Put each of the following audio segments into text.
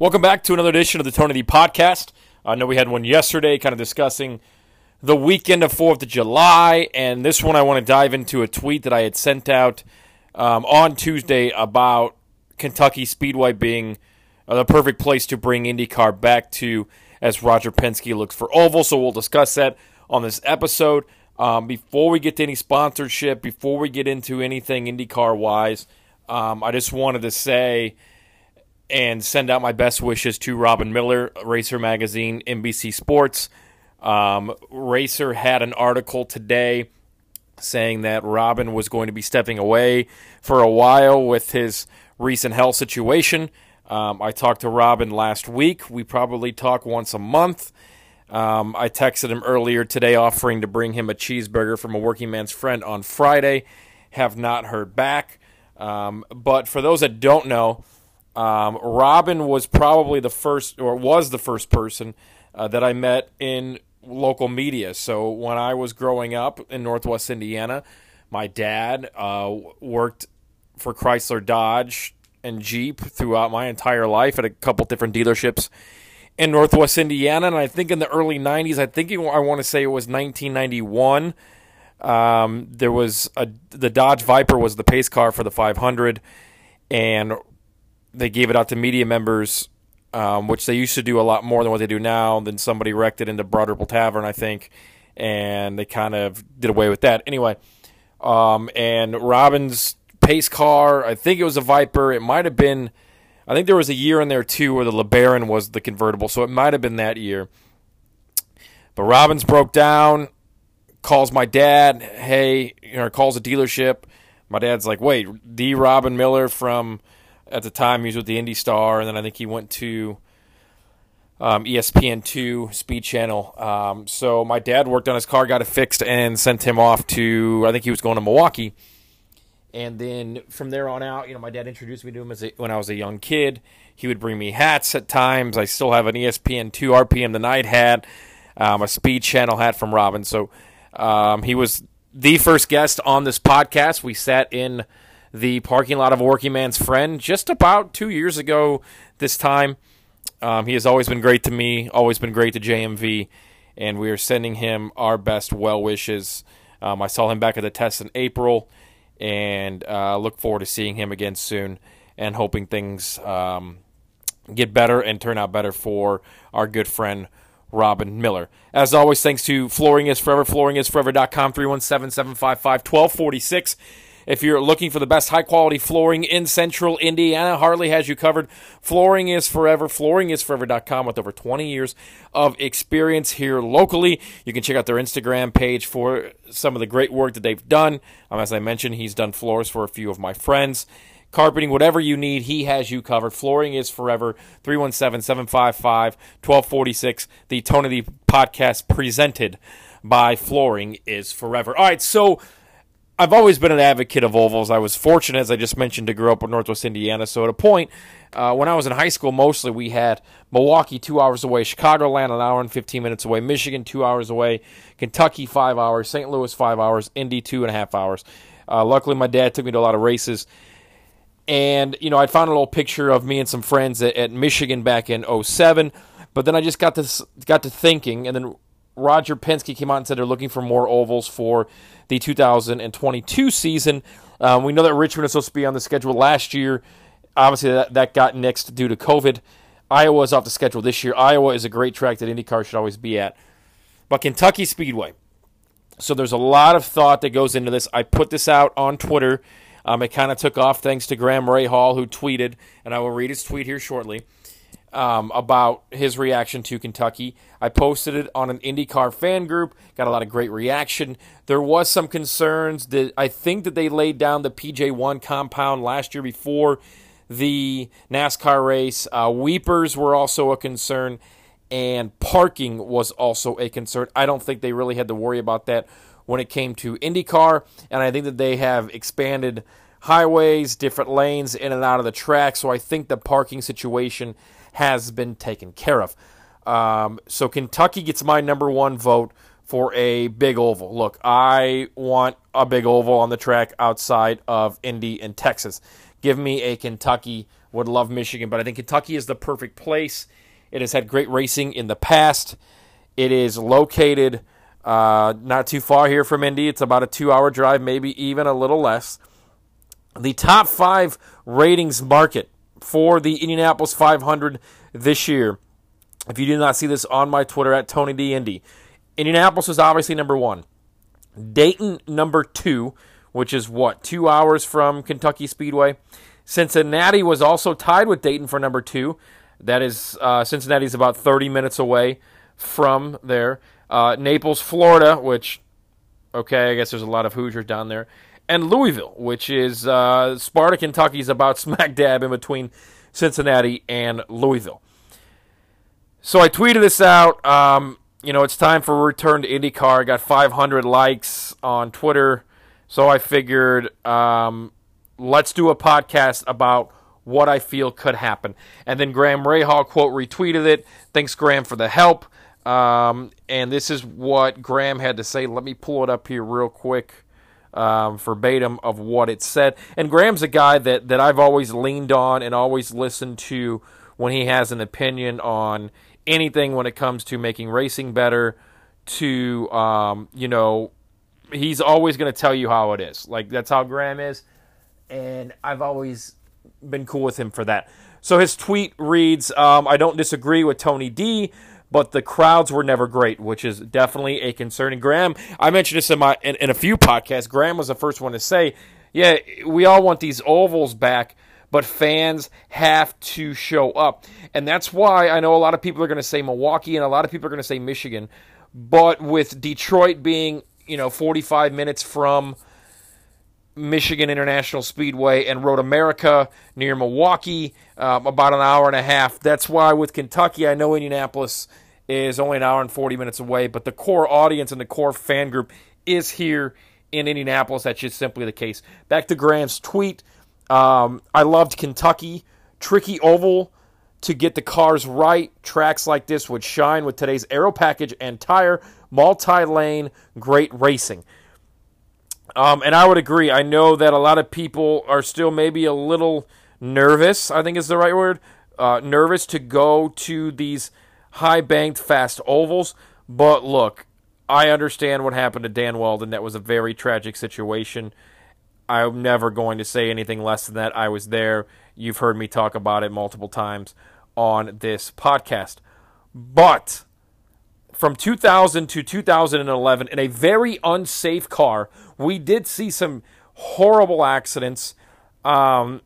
Welcome back to another edition of the Tony D podcast. I know we had one yesterday kind of discussing the weekend of 4th of July, and this one I want to dive into a tweet that I had sent out um, on Tuesday about Kentucky Speedway being the perfect place to bring IndyCar back to as Roger Penske looks for oval. So we'll discuss that on this episode. Um, before we get to any sponsorship, before we get into anything IndyCar wise, um, I just wanted to say and send out my best wishes to Robin Miller, Racer Magazine, NBC Sports. Um, Racer had an article today saying that Robin was going to be stepping away for a while with his recent health situation. Um, I talked to Robin last week. We probably talk once a month. Um, I texted him earlier today offering to bring him a cheeseburger from a working man's friend on Friday. Have not heard back. Um, but for those that don't know, um, Robin was probably the first, or was the first person uh, that I met in local media. So when I was growing up in Northwest Indiana, my dad uh, worked for Chrysler Dodge and Jeep throughout my entire life at a couple different dealerships in Northwest Indiana. And I think in the early 90s, I think I want to say it was 1991. Um, there was a the Dodge Viper was the pace car for the 500, and they gave it out to media members, um, which they used to do a lot more than what they do now. Then somebody wrecked it into Broad Ripple Tavern, I think, and they kind of did away with that. Anyway, um, and Robin's pace car, I think it was a Viper. It might have been, I think there was a year in there too where the LeBaron was the convertible, so it might have been that year. But Robin's broke down, calls my dad, hey, you know, calls a dealership. My dad's like, wait, the Robin Miller from at the time he was with the Indy Star, and then I think he went to um, ESPN2 Speed Channel. Um, so my dad worked on his car, got it fixed, and sent him off to I think he was going to Milwaukee. And then from there on out, you know, my dad introduced me to him as a, when I was a young kid. He would bring me hats at times. I still have an ESPN2 RPM 2Night hat, um, a Speed Channel hat from Robin. So um, he was the first guest on this podcast. We sat in the parking lot of a Working Man's Friend just about two years ago this time. Um, he has always been great to me, always been great to JMV, and we are sending him our best well wishes. Um, I saw him back at the test in April, and uh, look forward to seeing him again soon and hoping things um, get better and turn out better for our good friend Robin Miller. As always, thanks to Flooring is Forever, flooringisforever.com, 317 755 1246. If you're looking for the best high quality flooring in central Indiana, Harley has you covered. Flooring is forever. Flooringisforever.com with over 20 years of experience here locally. You can check out their Instagram page for some of the great work that they've done. Um, as I mentioned, he's done floors for a few of my friends carpeting, whatever you need, he has you covered. Flooring is forever. 317 755 1246. The Tony D podcast presented by Flooring is Forever. All right, so I've always been an advocate of ovals. I was fortunate, as I just mentioned, to grow up in Northwest Indiana. So at a point, uh, when I was in high school, mostly we had Milwaukee two hours away, Chicagoland an hour and 15 minutes away, Michigan two hours away, Kentucky five hours, St. Louis five hours, Indy two and a half hours. Uh, luckily, my dad took me to a lot of races. And, you know, I found a little picture of me and some friends at, at Michigan back in 07. But then I just got to, got to thinking, and then Roger Penske came out and said they're looking for more ovals for the 2022 season. Um, we know that Richmond was supposed to be on the schedule last year. Obviously, that, that got nixed due to COVID. Iowa is off the schedule this year. Iowa is a great track that IndyCar should always be at. But Kentucky Speedway. So there's a lot of thought that goes into this. I put this out on Twitter. Um, it kind of took off thanks to Graham Rahal, who tweeted, and I will read his tweet here shortly um, about his reaction to Kentucky. I posted it on an IndyCar fan group, got a lot of great reaction. There was some concerns that I think that they laid down the PJ1 compound last year before the NASCAR race. Uh, weepers were also a concern, and parking was also a concern. I don't think they really had to worry about that when it came to IndyCar, and I think that they have expanded highways, different lanes in and out of the track, so I think the parking situation has been taken care of. Um, so Kentucky gets my number one vote for a big oval. Look, I want a big oval on the track outside of Indy and Texas. Give me a Kentucky would love Michigan, but I think Kentucky is the perfect place. It has had great racing in the past. It is located uh, not too far here from Indy. It's about a two hour drive, maybe even a little less. The top five ratings market for the Indianapolis 500 this year. If you did not see this on my Twitter at Tony D Indy, Indianapolis is obviously number one. Dayton number two, which is what two hours from Kentucky Speedway. Cincinnati was also tied with Dayton for number two. That is uh, Cincinnati's about 30 minutes away from there. Uh, Naples, Florida, which okay, I guess there's a lot of Hoosiers down there, and Louisville, which is uh, Sparta, Kentucky, is about smack dab in between Cincinnati and Louisville. So I tweeted this out. Um, you know, it's time for a return to IndyCar. I got 500 likes on Twitter, so I figured um, let's do a podcast about what I feel could happen. And then Graham Rahal quote retweeted it. Thanks, Graham, for the help. Um, and this is what Graham had to say. Let me pull it up here real quick, um, verbatim of what it said. And Graham's a guy that that I've always leaned on and always listened to when he has an opinion on anything when it comes to making racing better. To um, you know, he's always going to tell you how it is. Like that's how Graham is, and I've always been cool with him for that. So his tweet reads, um, "I don't disagree with Tony D." but the crowds were never great, which is definitely a concern. And Graham, I mentioned this in my in, in, a few podcasts. Graham was the first one to say, "Yeah, we all want these ovals back." But fans have to show up. And that's why I know a lot of people are going to say Milwaukee and a lot of people are going to say Michigan. But with Detroit being, you know, 45 minutes from Michigan International Speedway and Road America near Milwaukee, um, about an hour and a half. That's why with Kentucky, I know Indianapolis is only an hour and 40 minutes away, but the core audience and the core fan group is here in Indianapolis. That's just simply the case. Back to Graham's tweet. Um, I loved Kentucky. Tricky oval to get the cars right. Tracks like this would shine with today's aero package and tire, multi lane, great racing. Um, and I would agree. I know that a lot of people are still maybe a little nervous, I think is the right word, uh, nervous to go to these high banked fast ovals. But look, I understand what happened to Dan Wheldon. That was a very tragic situation. I'm never going to say anything less than that. I was there. You've heard me talk about it multiple times on this podcast. But from 2000 to 2011 in a very unsafe car. We did see some horrible accidents. Um,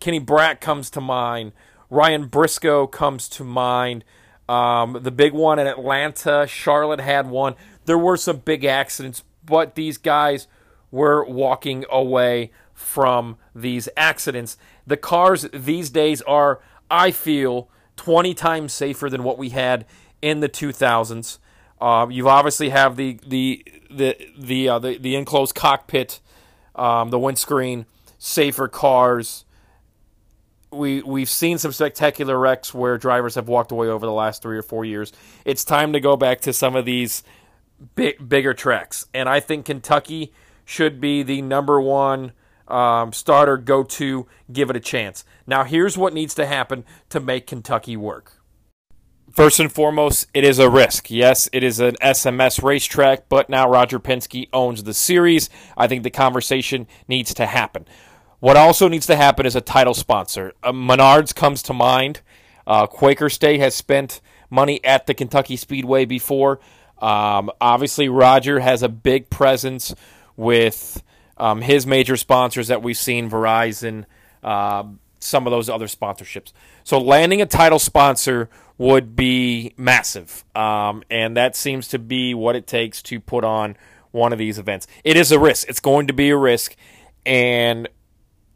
Kenny Brack comes to mind. Ryan Briscoe comes to mind. Um, the big one in Atlanta, Charlotte had one. There were some big accidents, but these guys were walking away from these accidents. The cars these days are, I feel, 20 times safer than what we had in the 2000s. Uh, you obviously have the the the the uh, the, the, enclosed cockpit, um, the windscreen, safer cars. We we've seen some spectacular wrecks where drivers have walked away over the last three or four years. It's time to go back to some of these big, bigger tracks, and I think Kentucky should be the number one um, starter go to. Give it a chance. Now, here's what needs to happen to make Kentucky work. First and foremost, it is a risk. Yes, it is an SMS racetrack, but now Roger Penske owns the series. I think the conversation needs to happen. What also needs to happen is a title sponsor. Uh, Menards comes to mind. Uh, Quaker State has spent money at the Kentucky Speedway before. Um, obviously, Roger has a big presence with um, his major sponsors that we've seen Verizon, uh, some of those other sponsorships. So, landing a title sponsor would be massive. Um, and that seems to be what it takes to put on one of these events. It is a risk. It's going to be a risk. And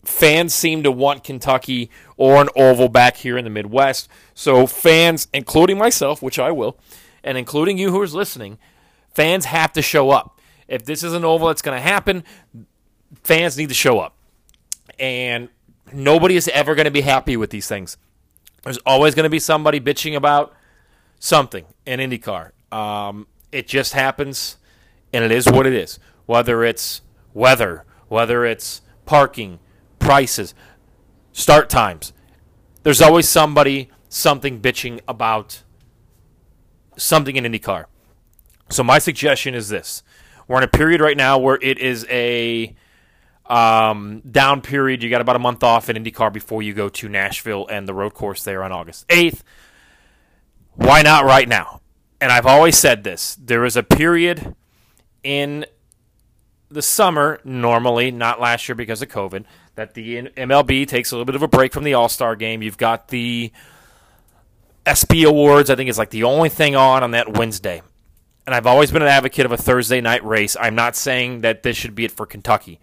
fans seem to want Kentucky or an oval back here in the Midwest. So fans, including myself, which I will, and including you who is listening, fans have to show up. If this is an oval that's going to happen, fans need to show up. And nobody is ever going to be happy with these things. There's always going to be somebody bitching about something in IndyCar. Um, it just happens, and it is what it is. Whether it's weather, whether it's parking, prices, start times, there's always somebody, something bitching about something in IndyCar. So my suggestion is this: we're in a period right now where it is a um, down period. You got about a month off in IndyCar before you go to Nashville and the road course there on August 8th. Why not right now? And I've always said this: there is a period in the summer, normally, not last year because of COVID, that the MLB takes a little bit of a break from the All Star game. You've got the ESPY Awards, I think, is like the only thing on on that Wednesday. And I've always been an advocate of a Thursday night race. I'm not saying that this should be it for Kentucky,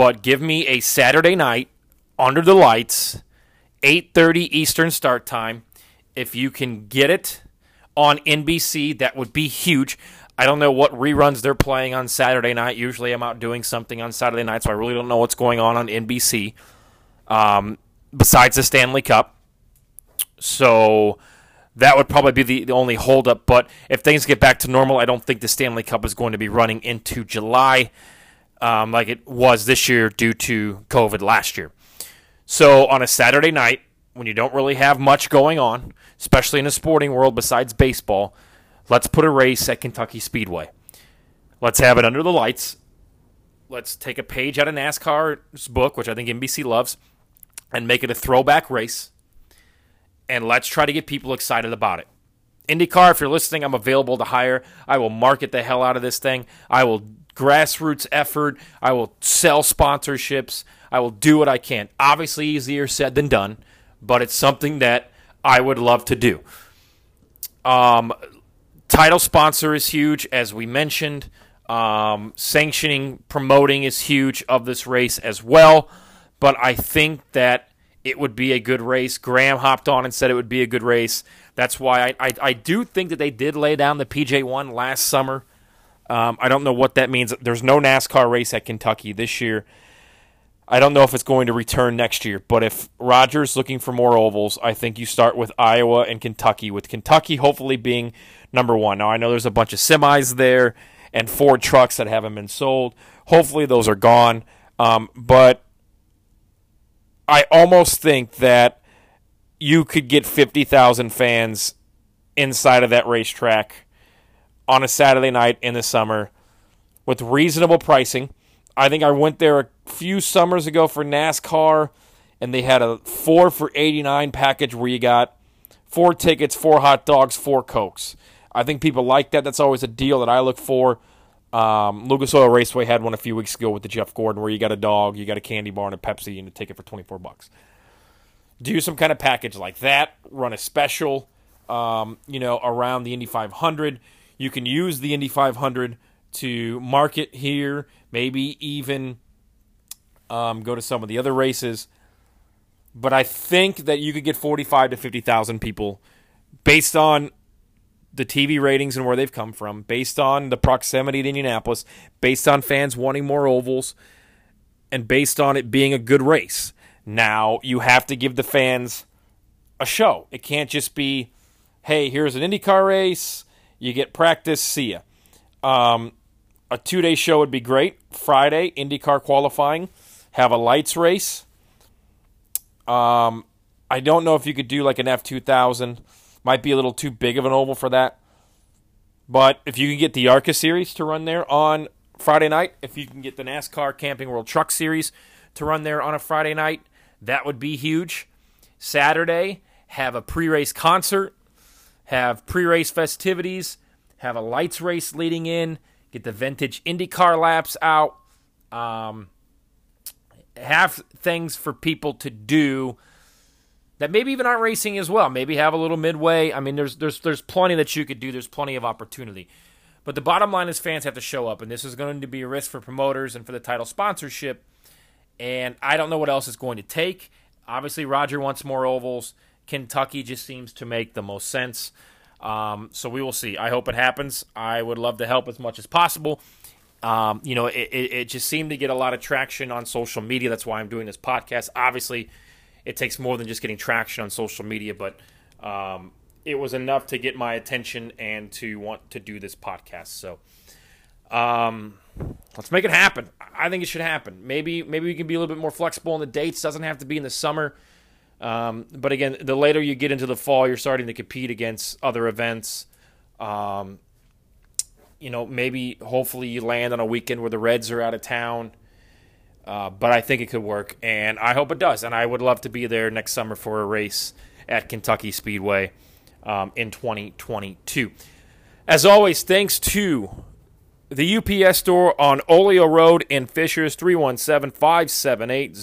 but give me a Saturday night under the lights, 8:30 Eastern start time. If you can get it on NBC, that would be huge. I don't know what reruns they're playing on Saturday night. Usually I'm out doing something on Saturday night, so I really don't know what's going on on NBC um, besides the Stanley Cup. So that would probably be the, the only holdup. But if things get back to normal, I don't think the Stanley Cup is going to be running into July um, like it was this year due to COVID last year. So on a Saturday night, when you don't really have much going on, especially in the sporting world besides baseball, Let's put a race at Kentucky Speedway. Let's have it under the lights. Let's take a page out of NASCAR's book, which I think NBC loves, and make it a throwback race. And let's try to get people excited about it. IndyCar, if you're listening, I'm available to hire. I will market the hell out of this thing. I will grassroots effort. I will sell sponsorships. I will do what I can. Obviously, easier said than done, but it's something that I would love to do. Um, Title sponsor is huge, as we mentioned. Um, sanctioning, promoting is huge of this race as well. But I think that it would be a good race. Graham hopped on and said it would be a good race. That's why I, I, I do think that they did lay down the PJ1 last summer. Um, I don't know what that means. There's no NASCAR race at Kentucky this year. I don't know if it's going to return next year, but if Roger's looking for more ovals, I think you start with Iowa and Kentucky, with Kentucky hopefully being number one. Now, I know there's a bunch of semis there and Ford trucks that haven't been sold. Hopefully, those are gone. Um, but I almost think that you could get 50,000 fans inside of that racetrack on a Saturday night in the summer with reasonable pricing. I think I went there a few summers ago for NASCAR, and they had a four for 89 package where you got four tickets, four hot dogs, four Cokes. I think people like that. That's always a deal that I look for. Um, Lucas Oil Raceway had one a few weeks ago with the Jeff Gordon, where you got a dog, you got a candy bar, and a Pepsi, and a ticket for twenty four bucks. Do some kind of package like that. Run a special, um, you know, around the Indy 500. You can use the Indy 500 to market here. Maybe even um, go to some of the other races. But I think that you could get forty five to fifty thousand people based on the TV ratings and where they've come from, based on the proximity to Indianapolis, based on fans wanting more ovals, and based on it being a good race. Now, you have to give the fans a show. It can't just be, hey, here's an IndyCar race, you get practice, see ya. Um, a two day show would be great. Friday, IndyCar qualifying, have a lights race. Um, I don't know if you could do like an F2000 might be a little too big of an oval for that. But if you can get the ARCA series to run there on Friday night, if you can get the NASCAR Camping World Truck Series to run there on a Friday night, that would be huge. Saturday, have a pre race concert, have pre race festivities, have a lights race leading in, get the vintage IndyCar laps out, um, have things for people to do that maybe even aren't racing as well. Maybe have a little midway. I mean, there's there's there's plenty that you could do. There's plenty of opportunity. But the bottom line is fans have to show up, and this is going to be a risk for promoters and for the title sponsorship. And I don't know what else it's going to take. Obviously, Roger wants more ovals. Kentucky just seems to make the most sense. Um, so we will see. I hope it happens. I would love to help as much as possible. Um, you know, it, it, it just seemed to get a lot of traction on social media. That's why I'm doing this podcast. Obviously, it takes more than just getting traction on social media, but um, it was enough to get my attention and to want to do this podcast. So um, let's make it happen. I think it should happen. Maybe maybe we can be a little bit more flexible on the dates. Doesn't have to be in the summer. Um, but again, the later you get into the fall, you're starting to compete against other events. Um, you know, maybe hopefully you land on a weekend where the Reds are out of town. Uh, but I think it could work, and I hope it does. And I would love to be there next summer for a race at Kentucky Speedway um, in 2022. As always, thanks to the UPS store on Olio Road in Fishers, 317 578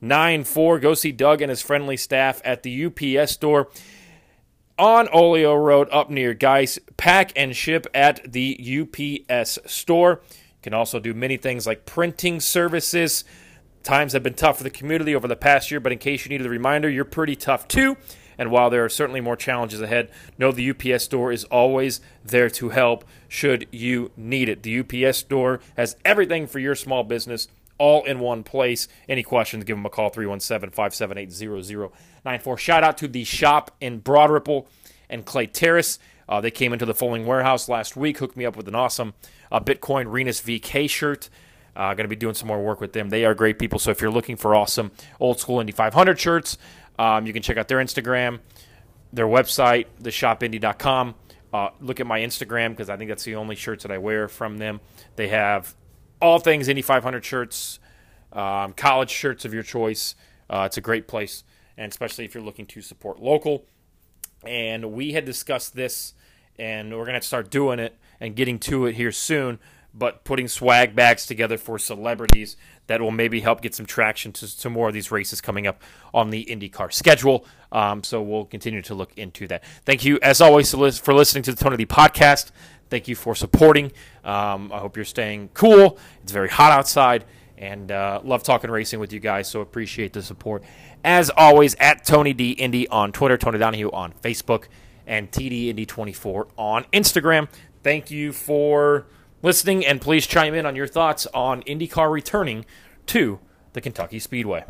0094. Go see Doug and his friendly staff at the UPS store on Olio Road up near Guys. Pack and ship at the UPS store. You can also do many things like printing services. Times have been tough for the community over the past year, but in case you needed a reminder, you're pretty tough too. And while there are certainly more challenges ahead, know the UPS store is always there to help should you need it. The UPS store has everything for your small business all in one place. Any questions, give them a call 317 578 0094. Shout out to the shop in Broad Ripple and Clay Terrace. Uh, they came into the Folding Warehouse last week, hooked me up with an awesome uh, Bitcoin Renus VK shirt. Uh, going to be doing some more work with them. They are great people. So if you're looking for awesome old school Indy 500 shirts, um, you can check out their Instagram, their website, theshopindy.com. Uh, look at my Instagram because I think that's the only shirts that I wear from them. They have all things Indy 500 shirts, um, college shirts of your choice. Uh, it's a great place, and especially if you're looking to support local. And we had discussed this, and we're going to start doing it and getting to it here soon. But putting swag bags together for celebrities that will maybe help get some traction to, to more of these races coming up on the IndyCar schedule. Um, so we'll continue to look into that. Thank you, as always, for listening to the Tony D podcast. Thank you for supporting. Um, I hope you're staying cool. It's very hot outside, and uh, love talking racing with you guys. So appreciate the support. As always, at Tony D Indy on Twitter, Tony Donahue on Facebook, and TD Indy 24 on Instagram. Thank you for listening, and please chime in on your thoughts on IndyCar returning to the Kentucky Speedway.